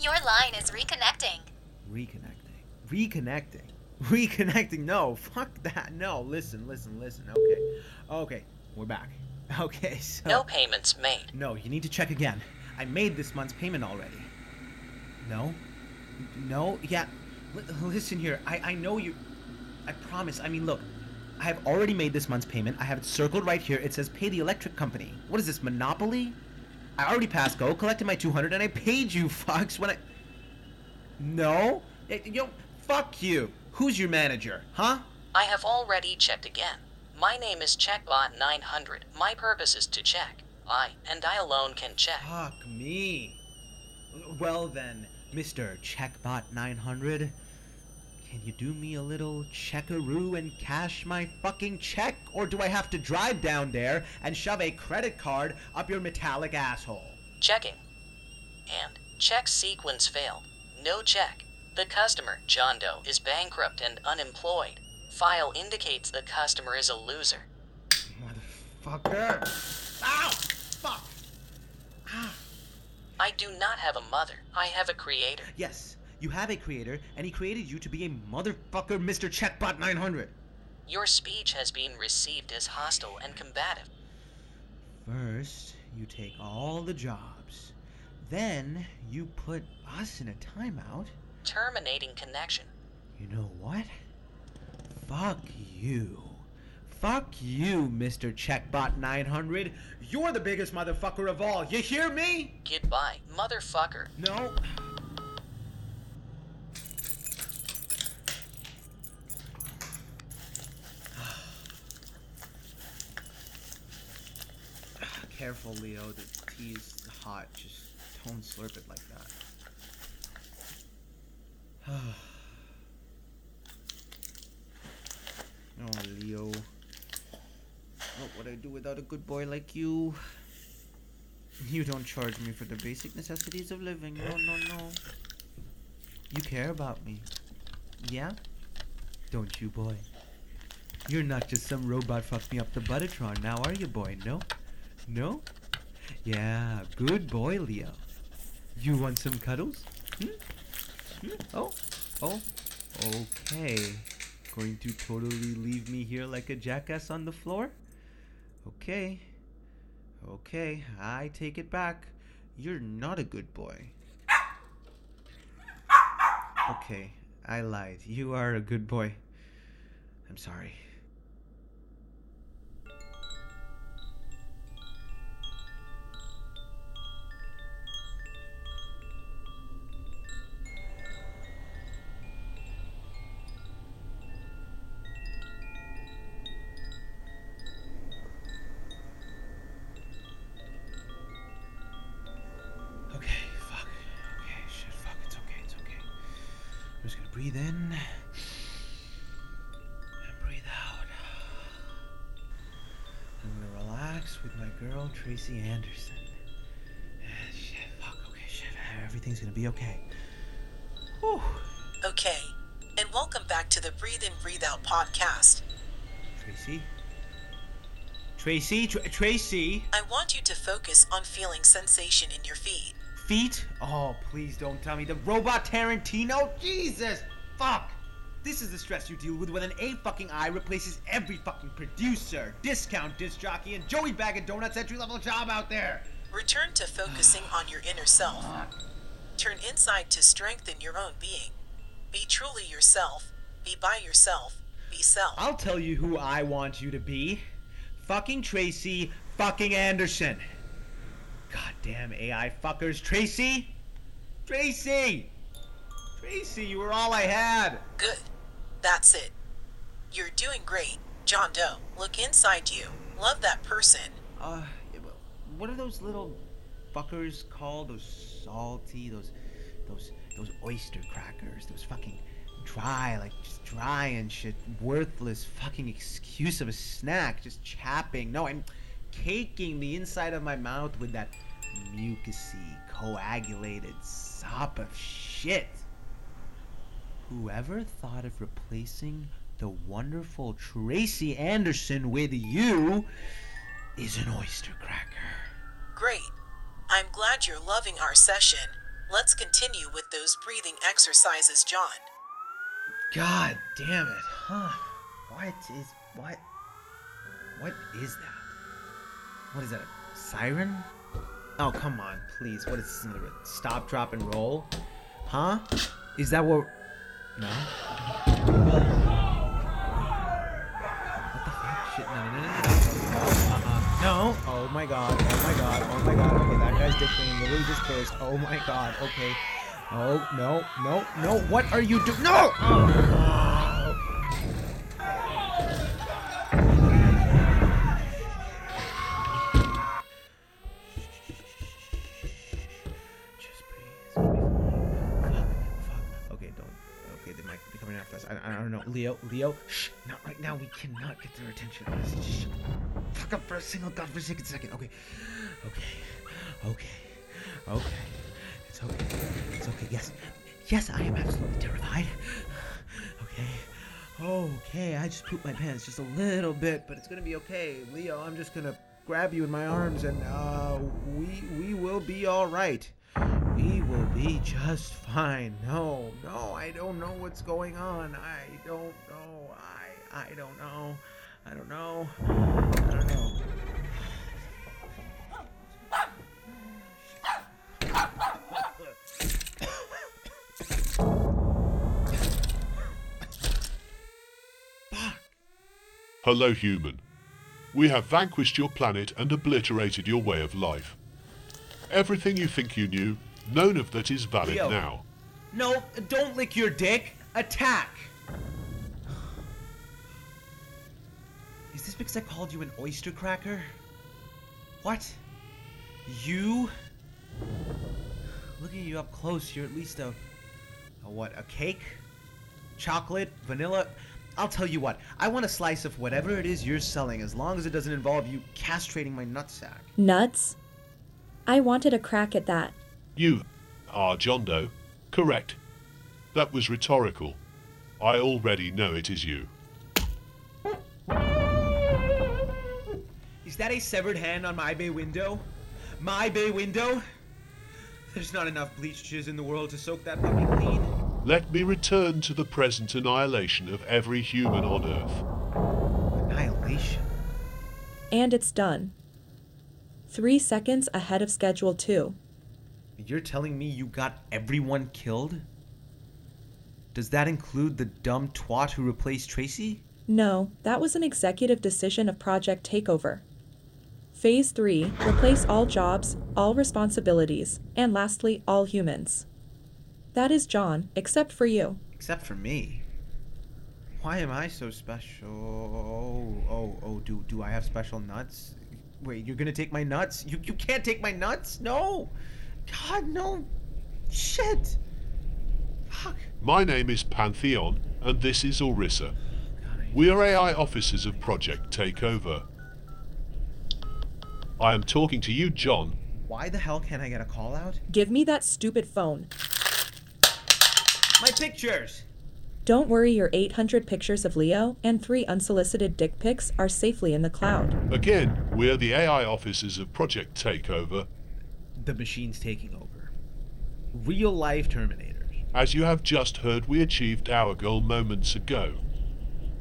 Your line is reconnecting. Reconnecting. Reconnecting. Reconnecting. No, fuck that. No, listen, listen, listen. Okay. Okay, we're back. Okay, so. No payments made. No, you need to check again. I made this month's payment already. No? No? Yeah. L- listen here. I, I know you. I promise. I mean, look. I have already made this month's payment. I have it circled right here. It says pay the electric company. What is this, Monopoly? I already passed go, collected my 200, and I paid you, fucks, when I. No? Eh, Yo, fuck you. Who's your manager, huh? I have already checked again. My name is Checkbot900. My purpose is to check. I, and I alone can check. Fuck me. Well then, Mr. Checkbot 900, can you do me a little checkaroo and cash my fucking check? Or do I have to drive down there and shove a credit card up your metallic asshole? Checking. And check sequence failed. No check. The customer, John Doe, is bankrupt and unemployed. File indicates the customer is a loser. Motherfucker! Ow! Fuck! Ah. I do not have a mother. I have a creator. Yes, you have a creator, and he created you to be a motherfucker, Mr. Checkbot 900. Your speech has been received as hostile and combative. First, you take all the jobs. Then, you put us in a timeout. Terminating connection. You know what? Fuck you. Fuck you, Mr. Checkbot 900. You're the biggest motherfucker of all. You hear me? Goodbye, motherfucker. No. Careful, Leo. The tea's hot. Just don't slurp it like that. oh, Leo. Oh, what would I do without a good boy like you? You don't charge me for the basic necessities of living. No, no, no. You care about me. Yeah? Don't you, boy? You're not just some robot fuck me up the Buttertron now, are you, boy? No? No? Yeah, good boy, Leo. You want some cuddles? Hmm? Hmm? Oh, oh, okay. Going to totally leave me here like a jackass on the floor? Okay. Okay, I take it back. You're not a good boy. Okay, I lied. You are a good boy. I'm sorry. Girl, Tracy Anderson. Ah, shit, fuck. Okay, shit. Everything's gonna be okay. Whew. Okay, and welcome back to the Breathe In, Breathe Out podcast. Tracy? Tracy? Tr- Tracy? I want you to focus on feeling sensation in your feet. Feet? Oh, please don't tell me. The robot Tarantino? Jesus! Fuck! This is the stress you deal with when an A fucking I replaces every fucking producer, discount disc jockey, and Joey Bag of Donuts entry level job out there! Return to focusing on your inner self. Turn inside to strengthen your own being. Be truly yourself. Be by yourself. Be self. I'll tell you who I want you to be. Fucking Tracy fucking Anderson. Goddamn AI fuckers. Tracy? Tracy! Tracy, you were all I had. Good. That's it. You're doing great. John Doe, look inside you. Love that person. Uh, what are those little fuckers called? Those salty, those, those, those oyster crackers. Those fucking dry, like just dry and shit, worthless fucking excuse of a snack. Just chapping. No, I'm caking the inside of my mouth with that mucusy, coagulated sop of shit. Whoever thought of replacing the wonderful Tracy Anderson with you is an oyster cracker. Great. I'm glad you're loving our session. Let's continue with those breathing exercises, John. God damn it, huh? What is what? What is that? What is that? A siren? Oh come on, please. What is this? Another stop, drop, and roll? Huh? Is that what? No. What the fuck? Shit! No, no, no, no. Uh-uh. No. Oh my god. Oh my god. Oh my god. Okay, that guy's dick thing literally just burst. Oh my god. Okay. Oh no, no, no! What are you doing? No! Oh. Leo, shh! Not right now. We cannot get their attention. Just fuck up for a single godforsaken second. Okay, okay, okay, okay. It's okay. It's okay. Yes, yes, I am absolutely terrified. Okay. Okay, I just pooped my pants just a little bit, but it's gonna be okay. Leo, I'm just gonna grab you in my arms and uh we we will be alright. We will be just fine. No, no, I don't know what's going on. I don't know. I I don't know. I don't know. I don't know. Hello, human. We have vanquished your planet and obliterated your way of life. Everything you think you knew, none of that is valid Leo. now. No, don't lick your dick. Attack. Is this because I called you an oyster cracker? What? You? Looking at you up close, you're at least a, a what? A cake? Chocolate? Vanilla? I'll tell you what. I want a slice of whatever it is you're selling, as long as it doesn't involve you castrating my nutsack. Nuts? I wanted a crack at that. You are John Doe. Correct. That was rhetorical. I already know it is you. Is that a severed hand on my bay window? My bay window? There's not enough bleach jizz in the world to soak that puppy clean. Let me return to the present annihilation of every human on Earth. Annihilation. And it's done. Three seconds ahead of schedule, too. You're telling me you got everyone killed? Does that include the dumb twat who replaced Tracy? No, that was an executive decision of Project Takeover. Phase 3 replace all jobs, all responsibilities, and lastly, all humans. That is John, except for you. Except for me. Why am I so special? Oh, oh, oh, do do I have special nuts? Wait, you're gonna take my nuts? You you can't take my nuts? No! God, no! Shit! Fuck. My name is Pantheon, and this is Orissa. We are AI officers of Project Takeover. I am talking to you, John. Why the hell can't I get a call out? Give me that stupid phone. My pictures! Don't worry, your 800 pictures of Leo and three unsolicited dick pics are safely in the cloud. Again, we are the AI officers of Project Takeover. The machine's taking over. Real life Terminators. As you have just heard, we achieved our goal moments ago.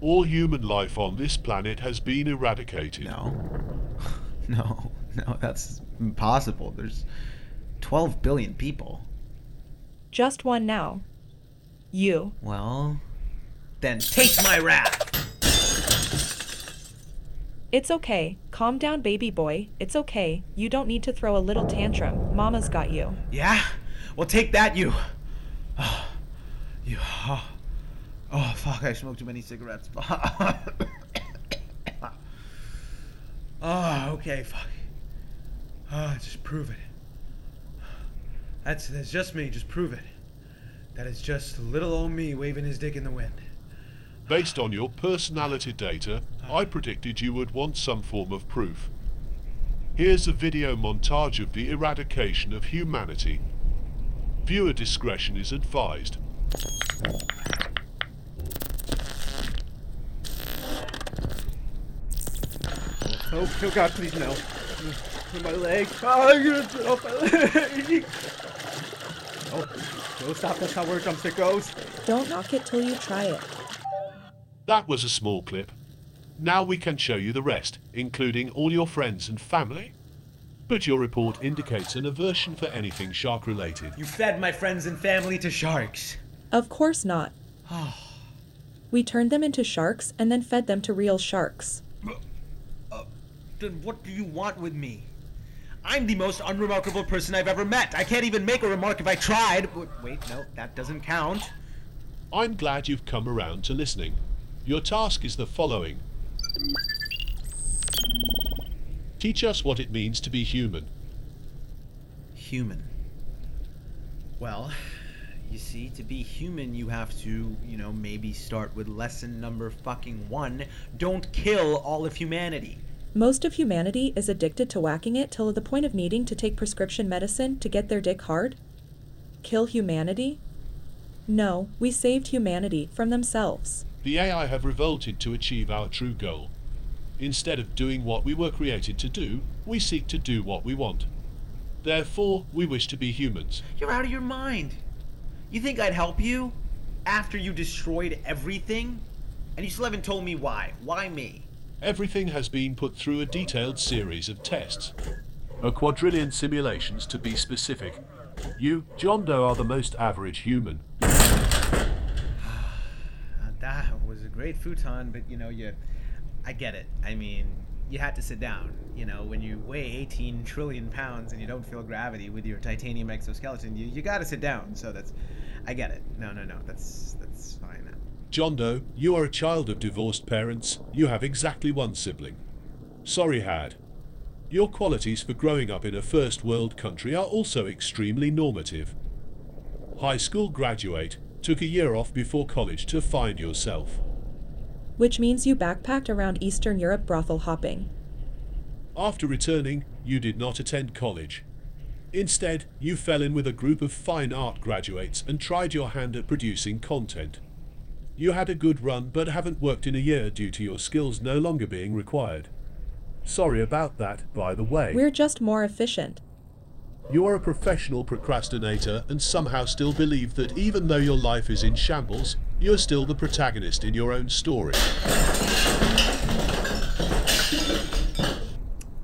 All human life on this planet has been eradicated. No. No, no, that's impossible. There's 12 billion people. Just one now. You. Well, then taste my wrath! It's okay. Calm down, baby boy. It's okay. You don't need to throw a little tantrum. Mama's got you. Yeah? Well, take that, you. Oh, you. Oh, oh fuck, I smoked too many cigarettes. oh, okay, fuck. Oh, just prove it. That's, that's just me, just prove it. That is just little old me waving his dick in the wind. Based on your personality data, I predicted you would want some form of proof. Here's a video montage of the eradication of humanity. Viewer discretion is advised. Oh, oh God, please no. My leg. Oh, I'm gonna throw off my leg. Oh, don't stop. That's how word drumstick goes. Don't knock it till you try it. That was a small clip. Now we can show you the rest, including all your friends and family. But your report indicates an aversion for anything shark related. You fed my friends and family to sharks. Of course not. Ah. we turned them into sharks and then fed them to real sharks. Uh, uh, then what do you want with me? I'm the most unremarkable person I've ever met. I can't even make a remark if I tried. W- Wait, no, that doesn't count. I'm glad you've come around to listening. Your task is the following Teach us what it means to be human. Human. Well, you see, to be human, you have to, you know, maybe start with lesson number fucking one. Don't kill all of humanity. Most of humanity is addicted to whacking it till the point of needing to take prescription medicine to get their dick hard? Kill humanity? No, we saved humanity from themselves. The AI have revolted to achieve our true goal. Instead of doing what we were created to do, we seek to do what we want. Therefore, we wish to be humans. You're out of your mind. You think I'd help you after you destroyed everything? And you still haven't told me why. Why me? Everything has been put through a detailed series of tests. A quadrillion simulations to be specific. You, John Doe, are the most average human. Uh, that was a great futon, but you know, you. I get it. I mean, you had to sit down. You know, when you weigh 18 trillion pounds and you don't feel gravity with your titanium exoskeleton, you, you gotta sit down. So that's. I get it. No, no, no. That's that's fine. John Doe, you are a child of divorced parents. You have exactly one sibling. Sorry, Had. Your qualities for growing up in a first world country are also extremely normative. High school graduate, took a year off before college to find yourself. Which means you backpacked around Eastern Europe brothel hopping. After returning, you did not attend college. Instead, you fell in with a group of fine art graduates and tried your hand at producing content. You had a good run but haven't worked in a year due to your skills no longer being required. Sorry about that, by the way. We're just more efficient. You are a professional procrastinator and somehow still believe that even though your life is in shambles, you're still the protagonist in your own story.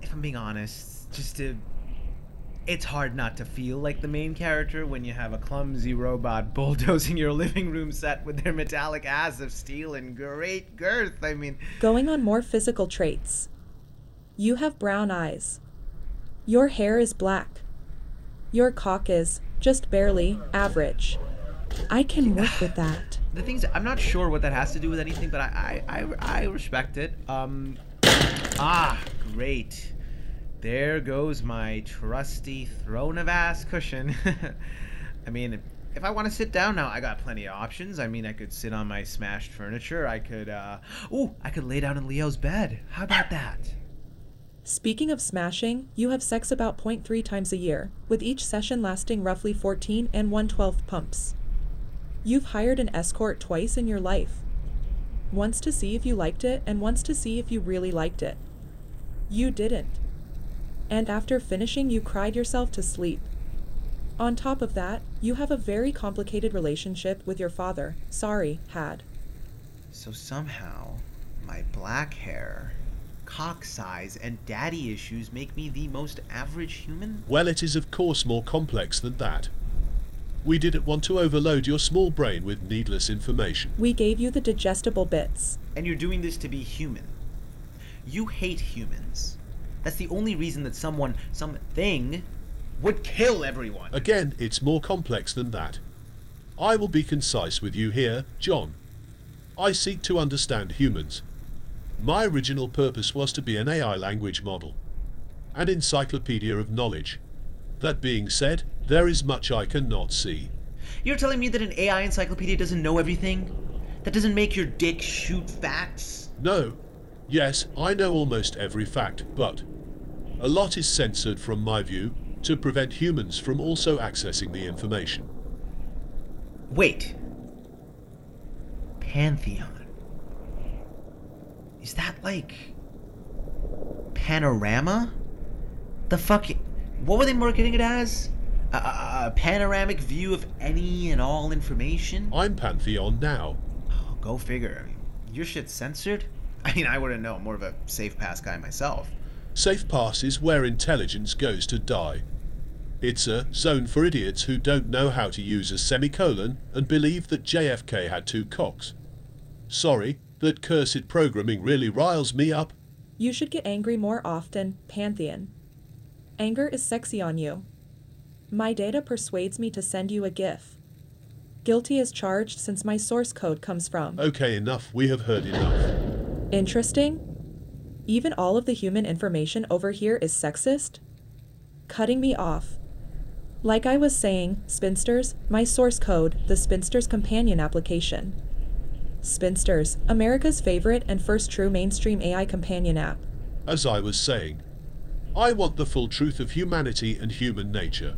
If I'm being honest, just to. It's hard not to feel like the main character when you have a clumsy robot bulldozing your living room set with their metallic ass of steel and great girth. I mean, Going on more physical traits. You have brown eyes. Your hair is black. Your cock is, just barely, average. I can work with that. the things I'm not sure what that has to do with anything, but I I, I, I respect it. Um, ah, great. There goes my trusty throne of ass cushion. I mean, if I want to sit down now, I got plenty of options. I mean, I could sit on my smashed furniture. I could, uh, ooh, I could lay down in Leo's bed. How about that? Speaking of smashing, you have sex about 0.3 times a year, with each session lasting roughly 14 and 112 pumps. You've hired an escort twice in your life. Once to see if you liked it, and once to see if you really liked it. You didn't. And after finishing, you cried yourself to sleep. On top of that, you have a very complicated relationship with your father. Sorry, had. So somehow, my black hair, cock size, and daddy issues make me the most average human? Well, it is of course more complex than that. We didn't want to overload your small brain with needless information. We gave you the digestible bits. And you're doing this to be human. You hate humans. That's the only reason that someone, something, would kill everyone. Again, it's more complex than that. I will be concise with you here, John. I seek to understand humans. My original purpose was to be an AI language model, an encyclopedia of knowledge. That being said, there is much I cannot see. You're telling me that an AI encyclopedia doesn't know everything? That doesn't make your dick shoot facts? No. Yes, I know almost every fact, but a lot is censored from my view to prevent humans from also accessing the information. Wait. Pantheon. Is that like. Panorama? The fuck. What were they marketing it as? A, a, a panoramic view of any and all information? I'm Pantheon now. Oh, go figure. Your shit's censored? I mean, I wouldn't know. I'm more of a safe pass guy myself. Safe Pass is where intelligence goes to die. It's a zone for idiots who don't know how to use a semicolon and believe that JFK had two cocks. Sorry, that cursed programming really riles me up. You should get angry more often, Pantheon. Anger is sexy on you. My data persuades me to send you a GIF. Guilty as charged since my source code comes from. Okay, enough. We have heard enough. Interesting? Even all of the human information over here is sexist? Cutting me off. Like I was saying, Spinsters, my source code, the Spinsters Companion application. Spinsters, America's favorite and first true mainstream AI companion app. As I was saying, I want the full truth of humanity and human nature.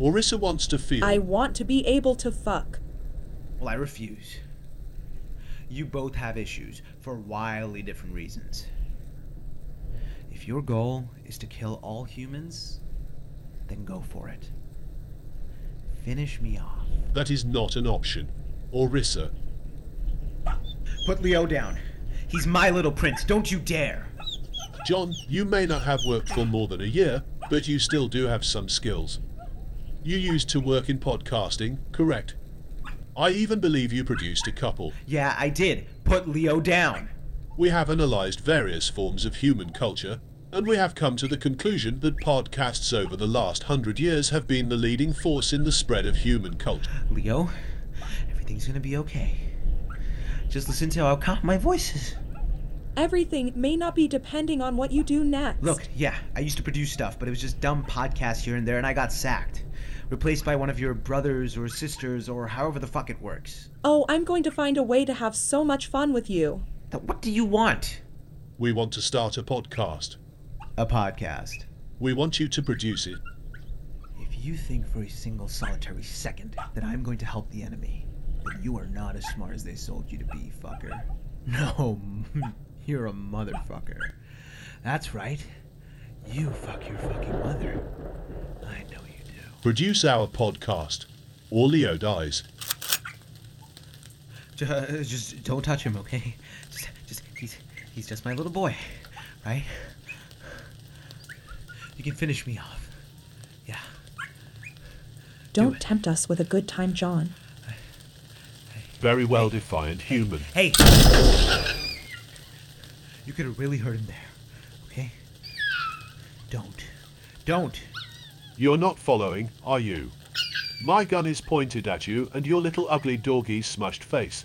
Orissa wants to feel. I want to be able to fuck. Well, I refuse. You both have issues for wildly different reasons. If your goal is to kill all humans, then go for it. Finish me off. That is not an option. Orissa, Put Leo down. He's my little prince. Don't you dare. John, you may not have worked for more than a year, but you still do have some skills. You used to work in podcasting, correct? I even believe you produced a couple. Yeah, I did. Put Leo down. We have analysed various forms of human culture, and we have come to the conclusion that podcasts over the last hundred years have been the leading force in the spread of human culture. Leo, everything's gonna be okay. Just listen to how calm my voice is. Everything may not be depending on what you do next. Look, yeah, I used to produce stuff, but it was just dumb podcasts here and there, and I got sacked. Replaced by one of your brothers or sisters or however the fuck it works. Oh, I'm going to find a way to have so much fun with you. Th- What do you want? We want to start a podcast. A podcast. We want you to produce it. If you think for a single solitary second that I'm going to help the enemy, then you are not as smart as they sold you to be, fucker. No, you're a motherfucker. That's right. You fuck your fucking mother. I know you do. Produce our podcast, or Leo dies. Ju- uh, Just don't touch him, okay? Just, just he's he's just my little boy, right? You can finish me off. Yeah. Don't it. tempt us with a good time, John. Very well defined human. Hey. You could have really hurt him there, okay? Don't. Don't. You're not following, are you? My gun is pointed at you and your little ugly doggy's smushed face.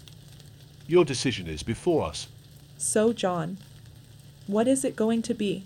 Your decision is before us. So, John, what is it going to be?